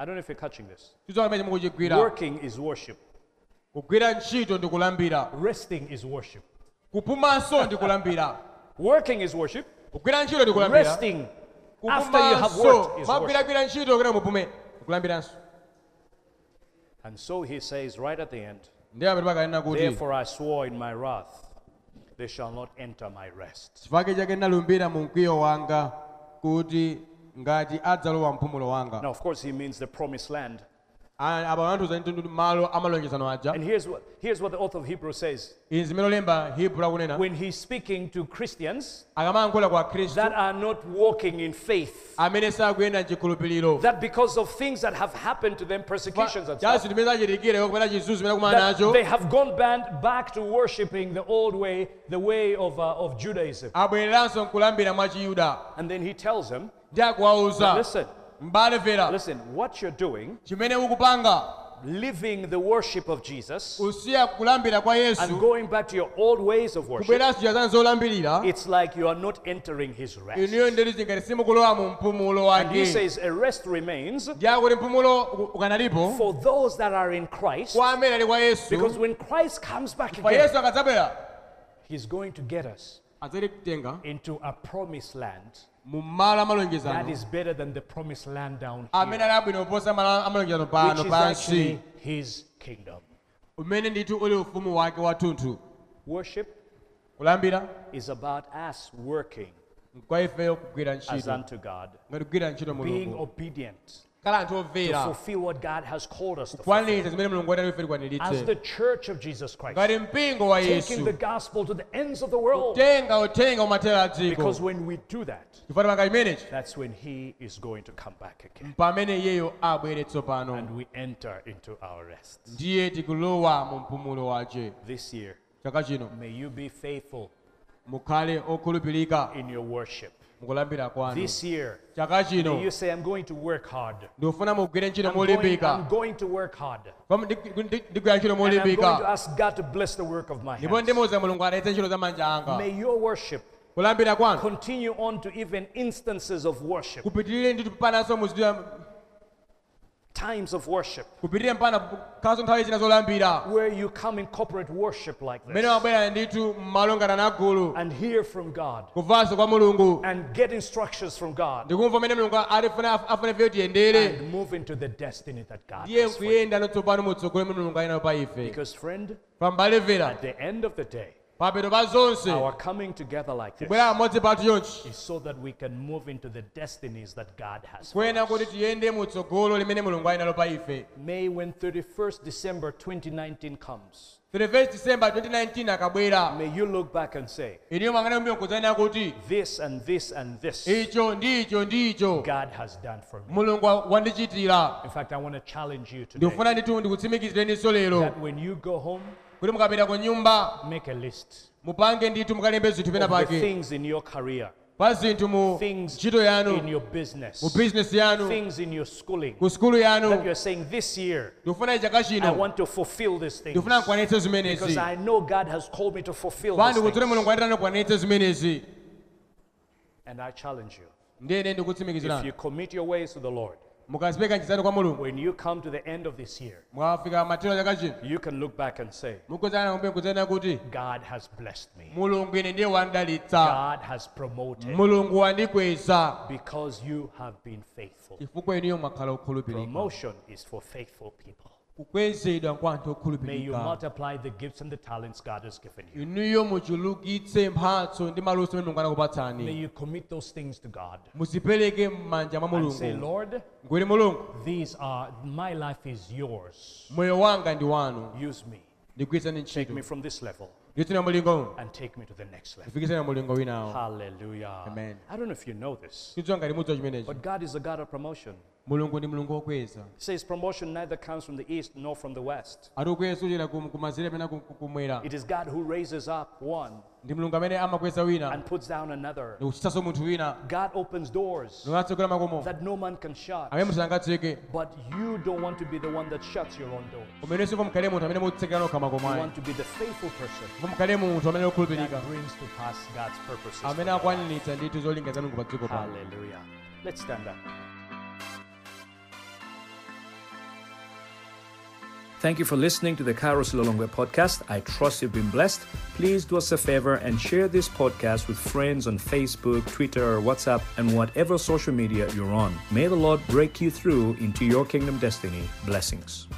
Tikumbukire kuti tikuyenera kupuma I don't know if you're catching this. tizoka pamene mukuchigwira Working is worship. kugwira ntchito ndi kulambira Resting is worship. kupumanso ndi kulambira *laughs* Working is worship. kugwira ntchito ndi kulambira Resting after you have worked is worship. magwiragwira ntchito kuti mupume And so he says right at the end, ndiye amene pakanena kuti Therefore I swore in my wrath, they shall not enter my rest. Ngati adzalowa mpumulo wanga Now, of course, he means the promised land. A- apa malo amalonjezano aja. And here's what, here's what the author of Hebrew says. Izi zimene olemba hebrew akunena when he's speaking to Christians akamayankhula kwa khristu that are not walking in faith, amene sakuyenda mchikhulupiriro that because of things that have happened to them, persecutions and stuff, chazi zimene zachitikire kupena chizunzu zimene akumana that nacho they have gone back, back to worshiping the old way, the way of, uh, of Judaism. abwereranso nkulambira mwa chiyuda And then he tells them, ndi akuwawuza listen, mbale vera listen, what you're doing, chimene ukupanga. living the worship of Jesus, usiya kulambira kwa and going back to your old ways of worship, kubweranso njira zanu zolambirira it's like you are not entering his rest. inuyo ndelizi ngati simukulowa mu mpumulo And he says a rest remains ndi akuti mpumulo u- ukanalipo for those that are in Christ, kwa amene ali kwa yesu. because when Christ comes back again, he's going to get us into a promised land that amalonjezano better than the promised land down here, ali abwino kuposa malo amalonjezano which is actually his kingdom. umene ndithu uli ufumu wake wathunthu Worship is about us working kwa ifeyo kugwira as unto God, ngati kugwira ntchito being obedient to fulfill what God has called us to fulfill. kukwaniritsa zimene mulungu watali ife As the church of Jesus Christ, ngati mpingo wa taking the gospel to the ends of the world. tenga utenga umathera dziko Because when we do that, chifukwa panga chimenechi that's when He is going to come back again. pamene iyeyo abwere tsopano And we enter into our rest. ndiye tikulowa mu mpumulo wace This year, may you be faithful in your worship. This year, you say, I'm going to work hard. mugwire ntchito I'm going, I'm going to work hard. Koma ndi- ndi- ndigwira ntchito And I'm going to ask God to bless the work of my ndipo hands. ndimuuza mulungu adalitse ntchito za anga. May your worship kulambira kwanu continue on to even instances of worship, kupitirire ndi pananso muzidziwa times of worship, kupitirire mpana khalanso nthawi zina zolambira where you come in corporate worship like this. Wabwera ndithu mmalongana na gulu and hear from God. Kuvanso kwa mulungu. And get instructions from God. Ndikumva mmene mulungu atifuna afuna ife tiyendere and move into the destiny that God has for you. kuyenda notsopano mutsogolo mmene mulungu ali nayo pa ife Because, friend, at the end of the day, papeto pa zonse our coming together like this kubwera pamodzi pathu chonchi is so that we can move into the destinies that God has for us. kuti tiyende mutsogolo limene mulungu ali nalo pa ife. May when 31st December 2019 comes, 31 December 2019 may you look back and say, iniyo mwangana mbiyo kudzanena kuti this and this and this icho ndicho ndicho God has done for me. In fact, I want to challenge you today ndikufuna ndithu ndikutsimikizireniso lero that when you go home, kuti mukapita ku nyumba make a list mupange ndithu mukalembe zinthu pena of the pake. things in your career, pa zinthu mu things ntchito in yanu your business, mu bizinesi yanu things in your schooling. ku sukulu that yanu you're saying this year, ndikufuna chaka I chino want to fulfill these things. ndikufuna nkwanitse Because zimenezi I know God has called me to fulfill pano these ndikutsire things. mulungu anditana nkwanitse zimenezi. And I challenge you, ndiyene if ndikutsimikizirani you commit your ways to the Lord, mukazipeka nchizani kwa mulungu when you come to the end of this year, mwafika mathero chaka chino you can look back and say, mukudzana kumbe kudzana kuti God has blessed me. mulungu ine ndiye wandalitsa God has promoted wandikweza because you have been faithful. chifukwa iniyo mwakhala okhulupirika Promotion is for faithful people. Kukwezedwa kwa anthu May you multiply the gifts and the talents God has given you. inuyo muchulukitse mphatso ndi maluso amene mulungu May you commit those things to God muzipereke m'manja mwa and say, Lord, these are my life is yours. moyo wanga ndi wanu Use me. Take me from this level ndiyetseni mulingo uno and take me to the next level. kufikitsani mulingo winawo Hallelujah. Amen. I don't know if you know this, tidziwa ngati mudziwa chimenechi but God is a God of promotion. Mulungu ndi mulungu wokweza He says promotion neither comes from the east nor from the west. ati ukweza uchera kumazire amene kumwera It is God who raises up one ndi mulungu amene amakweza wina and puts down another. ndikuchitsanso munthu wina God opens doors ndikunatsegula makomo that no man can shut. amene musangatseke But you don't want to be the one that shuts your own door. umene singo mukhale munthu amene mutsekera nokha makomo You ayi want to be the faithful person ndipo mukhale munthu amene okhulupirika that brings to pass God's purposes. amene akwaniritsa ndithu zolinga za mulungu pa dziko pano Hallelujah. Let's stand up. Thank you for listening to the Kairos Lilongwe podcast. I trust you've been blessed. Please do us a favor and share this podcast with friends on Facebook, Twitter, WhatsApp, and whatever social media you're on. May the Lord break you through into your kingdom destiny. Blessings.